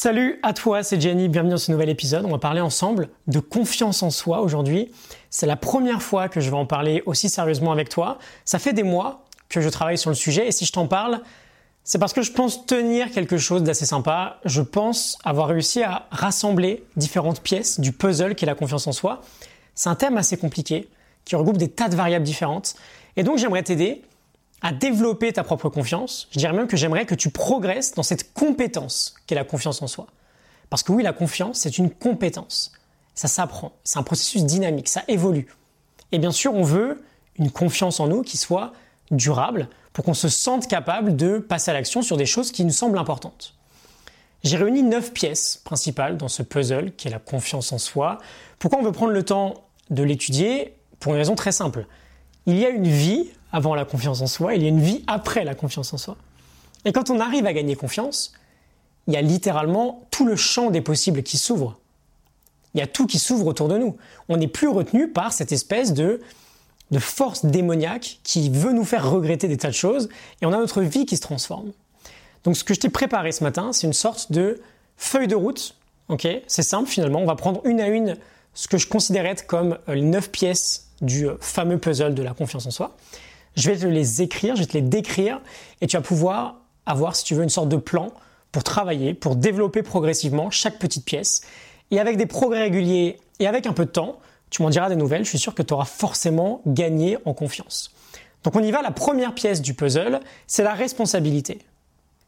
Salut à toi, c'est Jenny, bienvenue dans ce nouvel épisode. On va parler ensemble de confiance en soi aujourd'hui. C'est la première fois que je vais en parler aussi sérieusement avec toi. Ça fait des mois que je travaille sur le sujet et si je t'en parle, c'est parce que je pense tenir quelque chose d'assez sympa. Je pense avoir réussi à rassembler différentes pièces du puzzle qui est la confiance en soi. C'est un thème assez compliqué qui regroupe des tas de variables différentes. Et donc j'aimerais t'aider à développer ta propre confiance. Je dirais même que j'aimerais que tu progresses dans cette compétence qu'est la confiance en soi. Parce que oui, la confiance, c'est une compétence. Ça s'apprend. C'est un processus dynamique. Ça évolue. Et bien sûr, on veut une confiance en nous qui soit durable pour qu'on se sente capable de passer à l'action sur des choses qui nous semblent importantes. J'ai réuni neuf pièces principales dans ce puzzle qui est la confiance en soi. Pourquoi on veut prendre le temps de l'étudier? Pour une raison très simple. Il y a une vie avant la confiance en soi, il y a une vie après la confiance en soi. Et quand on arrive à gagner confiance, il y a littéralement tout le champ des possibles qui s'ouvre. Il y a tout qui s'ouvre autour de nous. On n'est plus retenu par cette espèce de, force démoniaque qui veut nous faire regretter des tas de choses et on a notre vie qui se transforme. Donc ce que je t'ai préparé ce matin, c'est une sorte de feuille de route. Ok, c'est simple finalement. On va prendre une à une ce que je considérais comme les neuf pièces du fameux puzzle de la confiance en soi. Je vais te les écrire, je vais te les décrire et tu vas pouvoir avoir, si tu veux, une sorte de plan pour travailler, pour développer progressivement chaque petite pièce. Et avec des progrès réguliers et avec un peu de temps, tu m'en diras des nouvelles, je suis sûr que tu auras forcément gagné en confiance. Donc on y va, la première pièce du puzzle, c'est la responsabilité.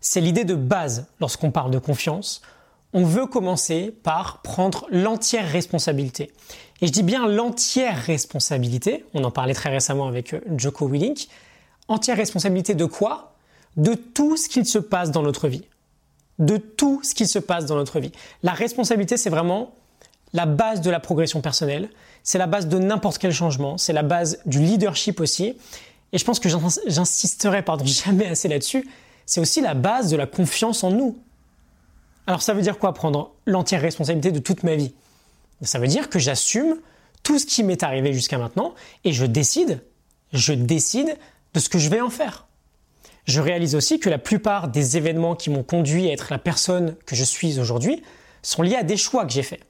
C'est l'idée de base lorsqu'on parle de confiance on veut commencer par prendre l'entière responsabilité. Et je dis bien l'entière responsabilité, on en parlait très récemment avec euh, Joko Willink, entière responsabilité de quoi? De tout ce qu'il se passe dans notre vie. De tout ce qui se passe dans notre vie. La responsabilité, c'est vraiment la base de la progression personnelle, c'est la base de n'importe quel changement, c'est la base du leadership aussi. Et je pense que j'insisterai pardon jamais assez là-dessus, c'est aussi la base de la confiance en nous. Alors ça veut dire quoi prendre l'entière responsabilité de toute ma vie? Ça veut dire que j'assume tout ce qui m'est arrivé jusqu'à maintenant et je décide, je décide de ce que je vais en faire. Je réalise aussi que la plupart des événements qui m'ont conduit à être la personne que je suis aujourd'hui sont liés à des choix que j'ai faits.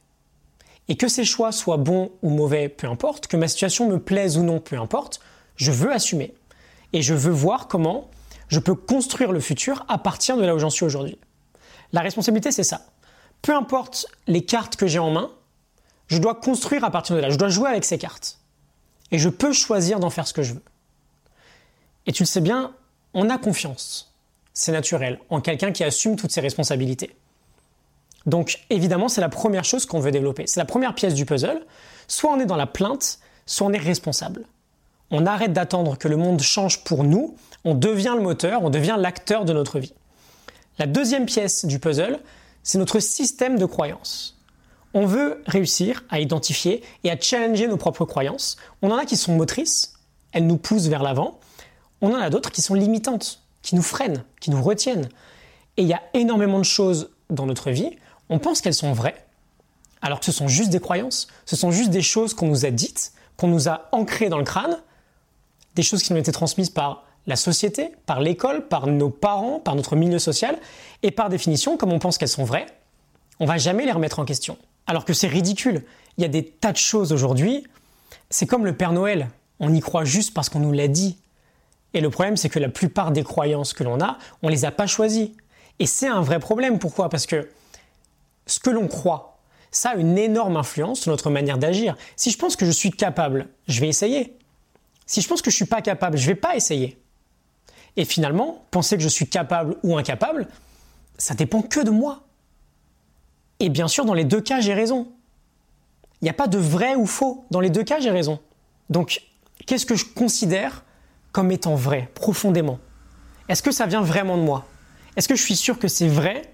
Et que ces choix soient bons ou mauvais, peu importe, que ma situation me plaise ou non, peu importe, je veux assumer. Et je veux voir comment je peux construire le futur à partir de là où j'en suis aujourd'hui. La responsabilité, c'est ça. Peu importe les cartes que j'ai en main, je dois construire à partir de là. Je dois jouer avec ces cartes. Et je peux choisir d'en faire ce que je veux. Et tu le sais bien, on a confiance, c'est naturel, en quelqu'un qui assume toutes ses responsabilités. Donc évidemment, c'est la première chose qu'on veut développer. C'est la première pièce du puzzle. Soit on est dans la plainte, soit on est responsable. On arrête d'attendre que le monde change pour nous, on devient le moteur, on devient l'acteur de notre vie. La deuxième pièce du puzzle, c'est notre système de croyances. On veut réussir à identifier et à challenger nos propres croyances. On en a qui sont motrices, elles nous poussent vers l'avant. On en a d'autres qui sont limitantes, qui nous freinent, qui nous retiennent. Et il y a énormément de choses dans notre vie, on pense qu'elles sont vraies, alors que ce sont juste des croyances, ce sont juste des choses qu'on nous a dites, qu'on nous a ancrées dans le crâne, des choses qui nous ont été transmises par la société, par l'école, par nos parents, par notre milieu social, et par définition, comme on pense qu'elles sont vraies, on va jamais les remettre en question. Alors que c'est ridicule. Il y a des tas de choses aujourd'hui. C'est comme le Père Noël. On y croit juste parce qu'on nous l'a dit. Et le problème, c'est que la plupart des croyances que l'on a, on les a pas choisies. Et c'est un vrai problème. Pourquoi? Parce que ce que l'on croit, ça a une énorme influence sur notre manière d'agir. Si je pense que je suis capable, je vais essayer. Si je pense que je ne suis pas capable, je ne vais pas essayer. Et finalement, penser que je suis capable ou incapable, ça dépend que de moi. Et bien sûr, dans les deux cas, j'ai raison. Il n'y a pas de vrai ou faux. Dans les deux cas, j'ai raison. Donc, qu'est-ce que je considère comme étant vrai, profondément? Est-ce que ça vient vraiment de moi? Est-ce que je suis sûr que c'est vrai?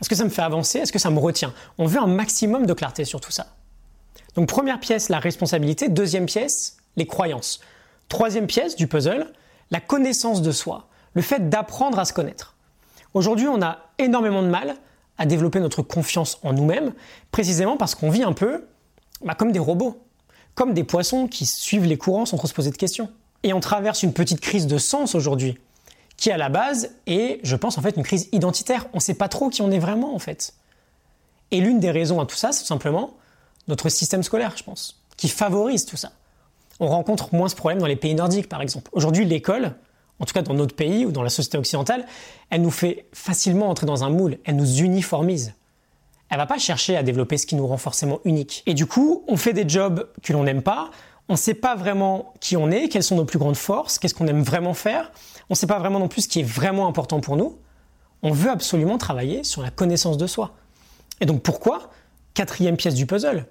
Est-ce que ça me fait avancer? Est-ce que ça me retient? On veut un maximum de clarté sur tout ça. Donc, première pièce, la responsabilité. Deuxième pièce, les croyances. Troisième pièce du puzzle, la connaissance de soi, le fait d'apprendre à se connaître. Aujourd'hui, on a énormément de mal à développer notre confiance en nous-mêmes, précisément parce qu'on vit un peu bah, comme des robots, comme des poissons qui suivent les courants sans trop se poser de questions. Et on traverse une petite crise de sens aujourd'hui, qui à la base est, je pense, en fait une crise identitaire. On ne sait pas trop qui on est vraiment en fait. Et l'une des raisons à tout ça, c'est simplement notre système scolaire, je pense, qui favorise tout ça. On rencontre moins ce problème dans les pays nordiques, par exemple. Aujourd'hui, l'école, en tout cas dans notre pays ou dans la société occidentale, elle nous fait facilement entrer dans un moule, elle nous uniformise. Elle va pas chercher à développer ce qui nous rend forcément unique. Et du coup, on fait des jobs que l'on n'aime pas, on ne sait pas vraiment qui on est, quelles sont nos plus grandes forces, qu'est-ce qu'on aime vraiment faire, on ne sait pas vraiment non plus ce qui est vraiment important pour nous. On veut absolument travailler sur la connaissance de soi. Et donc pourquoi? Quatrième pièce du puzzle.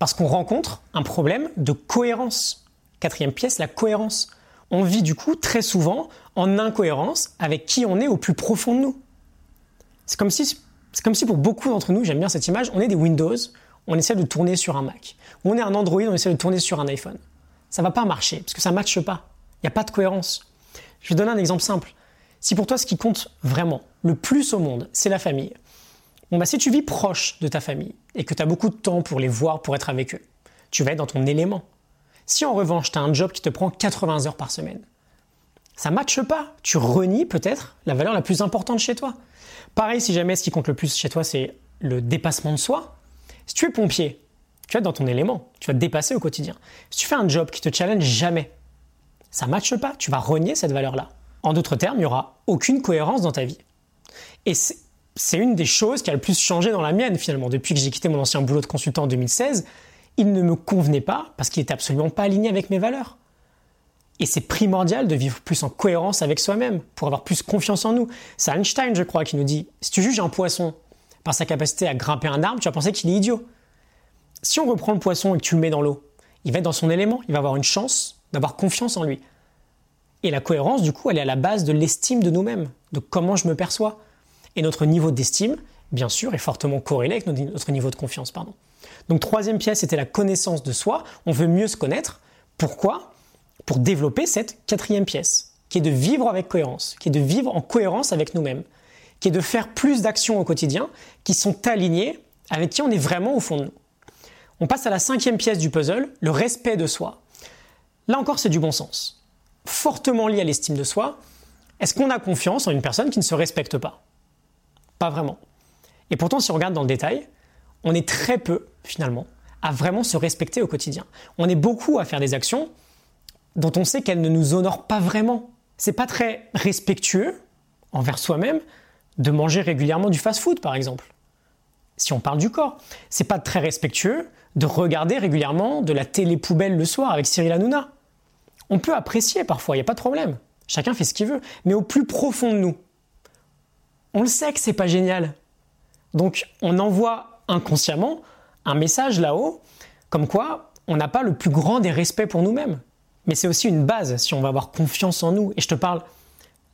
Parce qu'on rencontre un problème de cohérence. Quatrième pièce, la cohérence on vit du coup très souvent en incohérence avec qui on est au plus profond de nous. C'est comme si, c'est comme si pour beaucoup d'entre nous, j'aime bien cette image, on est des Windows, on essaie de tourner sur un Mac. Ou on est un Android, on essaie de tourner sur un iPhone. Ça va pas marcher parce que ça ne matche pas. Il n'y a pas de cohérence. Je vais donner un exemple simple. Si pour toi ce qui compte vraiment le plus au monde, c'est la famille, bon bah si tu vis proche de ta famille et que tu as beaucoup de temps pour les voir, pour être avec eux, tu vas être dans ton élément. Si en revanche, tu as un job qui te prend 80 heures par semaine, ça ne matche pas. Tu renies peut-être la valeur la plus importante chez toi. Pareil, si jamais ce qui compte le plus chez toi, c'est le dépassement de soi. Si tu es pompier, tu vas dans ton élément, tu vas te dépasser au quotidien. Si tu fais un job qui te challenge jamais, ça ne matche pas, tu vas renier cette valeur-là. En d'autres termes, il n'y aura aucune cohérence dans ta vie. Et c'est une des choses qui a le plus changé dans la mienne finalement. Depuis que j'ai quitté mon ancien boulot de consultant en 2016, il ne me convenait pas parce qu'il n'était absolument pas aligné avec mes valeurs. Et c'est primordial de vivre plus en cohérence avec soi-même, pour avoir plus confiance en nous. C'est Einstein, je crois, qui nous dit, si tu juges un poisson par sa capacité à grimper un arbre, tu vas penser qu'il est idiot. Si on reprend le poisson et que tu le mets dans l'eau, il va être dans son élément, il va avoir une chance d'avoir confiance en lui. Et la cohérence, du coup, elle est à la base de l'estime de nous-mêmes, de comment je me perçois. Et notre niveau d'estime, bien sûr, est fortement corrélé avec notre niveau de confiance. Pardon. Donc troisième pièce, c'était la connaissance de soi. On veut mieux se connaître. Pourquoi? Pour développer cette quatrième pièce, qui est de vivre avec cohérence, qui est de vivre en cohérence avec nous-mêmes, qui est de faire plus d'actions au quotidien qui sont alignées avec qui on est vraiment au fond de nous. On passe à la cinquième pièce du puzzle, le respect de soi. Là encore, c'est du bon sens. Fortement lié à l'estime de soi, est-ce qu'on a confiance en une personne qui ne se respecte pas? Pas vraiment. Et pourtant, si on regarde dans le détail, on est très peu, finalement, à vraiment se respecter au quotidien. On est beaucoup à faire des actions dont on sait qu'elles ne nous honorent pas vraiment. C'est pas très respectueux envers soi-même de manger régulièrement du fast-food, par exemple. Si on parle du corps, c'est pas très respectueux de regarder régulièrement de la télé poubelle le soir avec Cyril Hanouna. On peut apprécier parfois, il n'y a pas de problème. Chacun fait ce qu'il veut. Mais au plus profond de nous, on le sait que c'est pas génial. Donc on envoie inconsciemment un message là-haut, comme quoi on n'a pas le plus grand des respects pour nous-mêmes. Mais c'est aussi une base si on va avoir confiance en nous. Et je te parle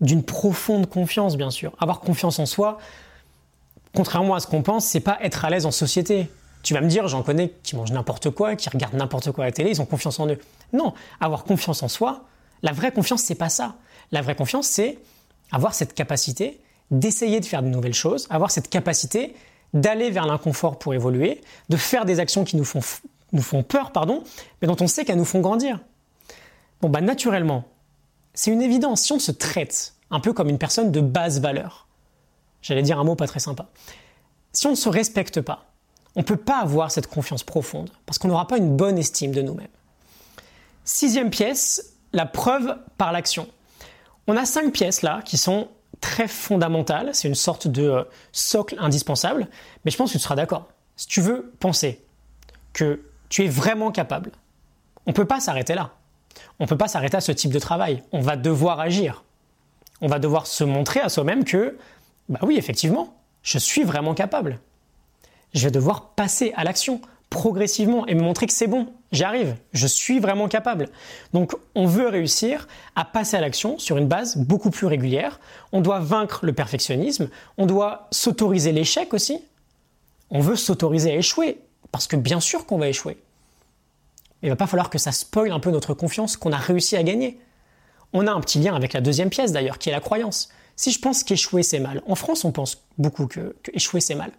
d'une profonde confiance, bien sûr. Avoir confiance en soi, contrairement à ce qu'on pense, c'est pas être à l'aise en société. Tu vas me dire, j'en connais qui mangent n'importe quoi, qui regardent n'importe quoi à la télé, ils ont confiance en eux. Non, avoir confiance en soi, la vraie confiance, c'est pas ça. La vraie confiance, c'est avoir cette capacité d'essayer de faire de nouvelles choses, avoir cette capacité d'aller vers l'inconfort pour évoluer, de faire des actions qui nous font, peur, pardon, mais dont on sait qu'elles nous font grandir. Bon, bah naturellement, c'est une évidence. Si on se traite un peu comme une personne de basse valeur, j'allais dire un mot pas très sympa, si on ne se respecte pas, on ne peut pas avoir cette confiance profonde, parce qu'on n'aura pas une bonne estime de nous-mêmes. Sixième pièce, la preuve par l'action. On a cinq pièces là qui sont très fondamentale, c'est une sorte de euh, socle indispensable, mais je pense que tu seras d'accord. Si tu veux penser que tu es vraiment capable, on ne peut pas s'arrêter là. On ne peut pas s'arrêter à ce type de travail. On va devoir agir. On va devoir se montrer à soi-même que, bah oui, effectivement, je suis vraiment capable. Je vais devoir passer à l'action progressivement et me montrer que c'est bon, j'arrive, je suis vraiment capable. Donc on veut réussir à passer à l'action sur une base beaucoup plus régulière. On doit vaincre le perfectionnisme, on doit s'autoriser l'échec aussi. On veut s'autoriser à échouer, parce que bien sûr qu'on va échouer. Il va pas falloir que ça spoile un peu notre confiance qu'on a réussi à gagner. On a un petit lien avec la deuxième pièce d'ailleurs, qui est la croyance. Si je pense qu'échouer c'est mal, en France on pense beaucoup que, que c'est mal,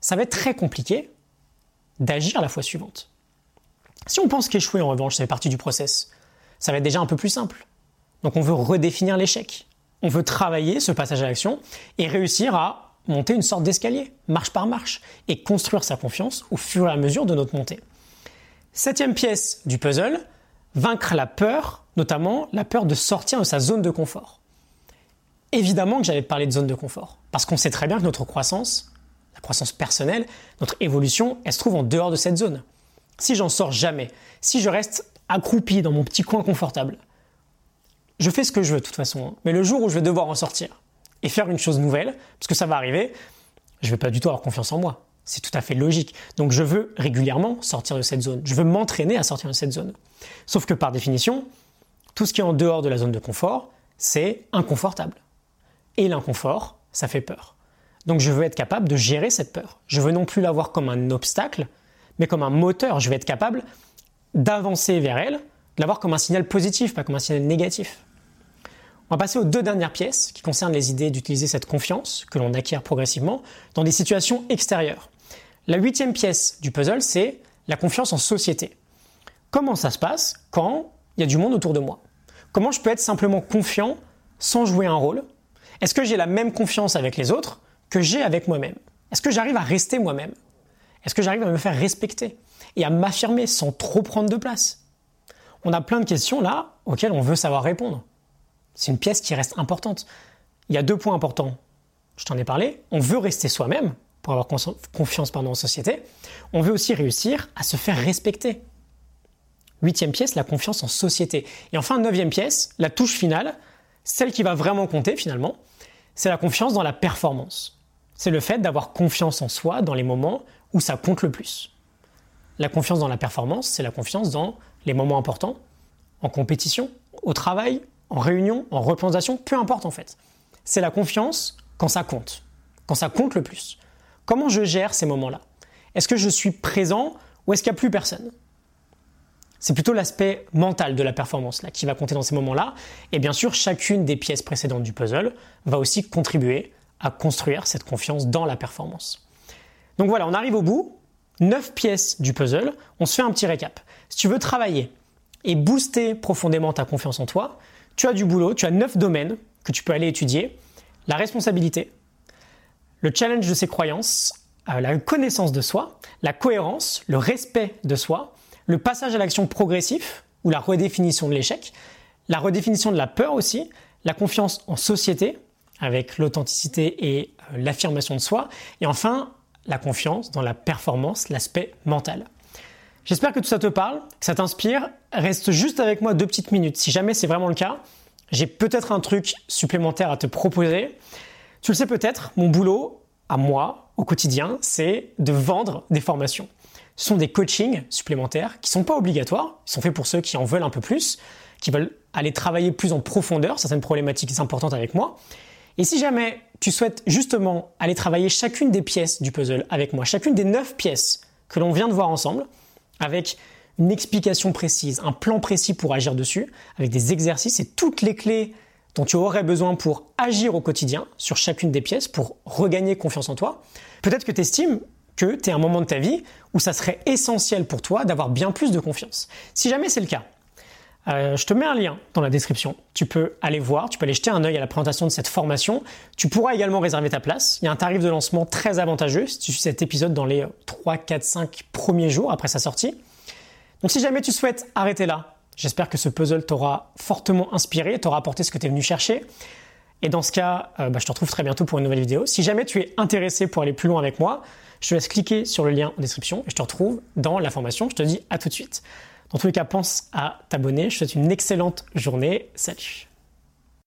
ça va être très compliqué d'agir la fois suivante. Si on pense qu'échouer, en revanche, c'est partie du process, ça va être déjà un peu plus simple. Donc on veut redéfinir l'échec. On veut travailler ce passage à l'action et réussir à monter une sorte d'escalier, marche par marche, et construire sa confiance au fur et à mesure de notre montée. Septième pièce du puzzle, vaincre la peur, notamment la peur de sortir de sa zone de confort. Évidemment que j'allais parler de zone de confort, parce qu'on sait très bien que notre croissance, la croissance personnelle, notre évolution, elle se trouve en dehors de cette zone. Si j'en sors jamais, si je reste accroupi dans mon petit coin confortable, je fais ce que je veux de toute façon, hein. mais le jour où je vais devoir en sortir et faire une chose nouvelle, parce que ça va arriver, je vais pas du tout avoir confiance en moi. C'est tout à fait logique. Donc je veux régulièrement sortir de cette zone. Je veux m'entraîner à sortir de cette zone. Sauf que par définition, tout ce qui est en dehors de la zone de confort, c'est inconfortable. Et l'inconfort, ça fait peur. Donc je veux être capable de gérer cette peur. Je veux non plus la voir comme un obstacle, mais comme un moteur. Je veux être capable d'avancer vers elle, de la voir comme un signal positif, pas comme un signal négatif. On va passer aux deux dernières pièces qui concernent les idées d'utiliser cette confiance que l'on acquiert progressivement dans des situations extérieures. La huitième pièce du puzzle, c'est la confiance en société. Comment ça se passe quand il y a du monde autour de moi? Comment je peux être simplement confiant sans jouer un rôle? Est-ce que j'ai la même confiance avec les autres que j'ai avec moi-même? Est-ce que j'arrive à rester moi-même? Est-ce que j'arrive à me faire respecter et à m'affirmer sans trop prendre de place? On a plein de questions là auxquelles on veut savoir répondre. C'est une pièce qui reste importante. Il y a deux points importants. Je t'en ai parlé. On veut rester soi-même, pour avoir confiance pardon, en société, on veut aussi réussir à se faire respecter. Huitième pièce, la confiance en société. Et enfin, neuvième pièce, la touche finale, celle qui va vraiment compter finalement, c'est la confiance dans la performance. C'est le fait d'avoir confiance en soi dans les moments où ça compte le plus. La confiance dans la performance, c'est la confiance dans les moments importants, en compétition, au travail, en réunion, en représentation, peu importe en fait. C'est la confiance quand ça compte, quand ça compte le plus. Comment je gère ces moments-là? Est-ce que je suis présent ou est-ce qu'il n'y a plus personne? C'est plutôt l'aspect mental de la performance là, qui va compter dans ces moments-là. Et bien sûr, chacune des pièces précédentes du puzzle va aussi contribuer à construire cette confiance dans la performance. Donc voilà, on arrive au bout. Neuf pièces du puzzle. On se fait un petit récap. Si tu veux travailler et booster profondément ta confiance en toi, tu as du boulot, tu as neuf domaines que tu peux aller étudier. La responsabilité, le challenge de ses croyances, euh, la connaissance de soi, la cohérence, le respect de soi, le passage à l'action progressif ou la redéfinition de l'échec, la redéfinition de la peur aussi, la confiance en société avec l'authenticité et euh, l'affirmation de soi, et enfin la confiance dans la performance, l'aspect mental. J'espère que tout ça te parle, que ça t'inspire. Reste juste avec moi deux petites minutes. Si jamais c'est vraiment le cas, j'ai peut-être un truc supplémentaire à te proposer. Tu le sais peut-être, mon boulot, à moi, au quotidien, c'est de vendre des formations. Ce sont des coachings supplémentaires qui ne sont pas obligatoires, ils sont faits pour ceux qui en veulent un peu plus, qui veulent aller travailler plus en profondeur certaines problématiques importantes avec moi. Et si jamais tu souhaites justement aller travailler chacune des pièces du puzzle avec moi, chacune des neuf pièces que l'on vient de voir ensemble, avec une explication précise, un plan précis pour agir dessus, avec des exercices et toutes les clés dont tu aurais besoin pour agir au quotidien sur chacune des pièces, pour regagner confiance en toi, peut-être que tu estimes que tu es à un moment de ta vie où ça serait essentiel pour toi d'avoir bien plus de confiance. Si jamais c'est le cas, euh, je te mets un lien dans la description. Tu peux aller voir, tu peux aller jeter un œil à la présentation de cette formation. Tu pourras également réserver ta place. Il y a un tarif de lancement très avantageux si tu suis cet épisode dans les 3, 4, 5 premiers jours après sa sortie. Donc si jamais tu souhaites arrêter là, J'espère que ce puzzle t'aura fortement inspiré, t'aura apporté ce que tu es venu chercher. Et dans ce cas, euh, bah, je te retrouve très bientôt pour une nouvelle vidéo. Si jamais tu es intéressé pour aller plus loin avec moi, je te laisse cliquer sur le lien en description et je te retrouve dans la formation. Je te dis à tout de suite. Dans tous les cas, pense à t'abonner. Je te souhaite une excellente journée. Salut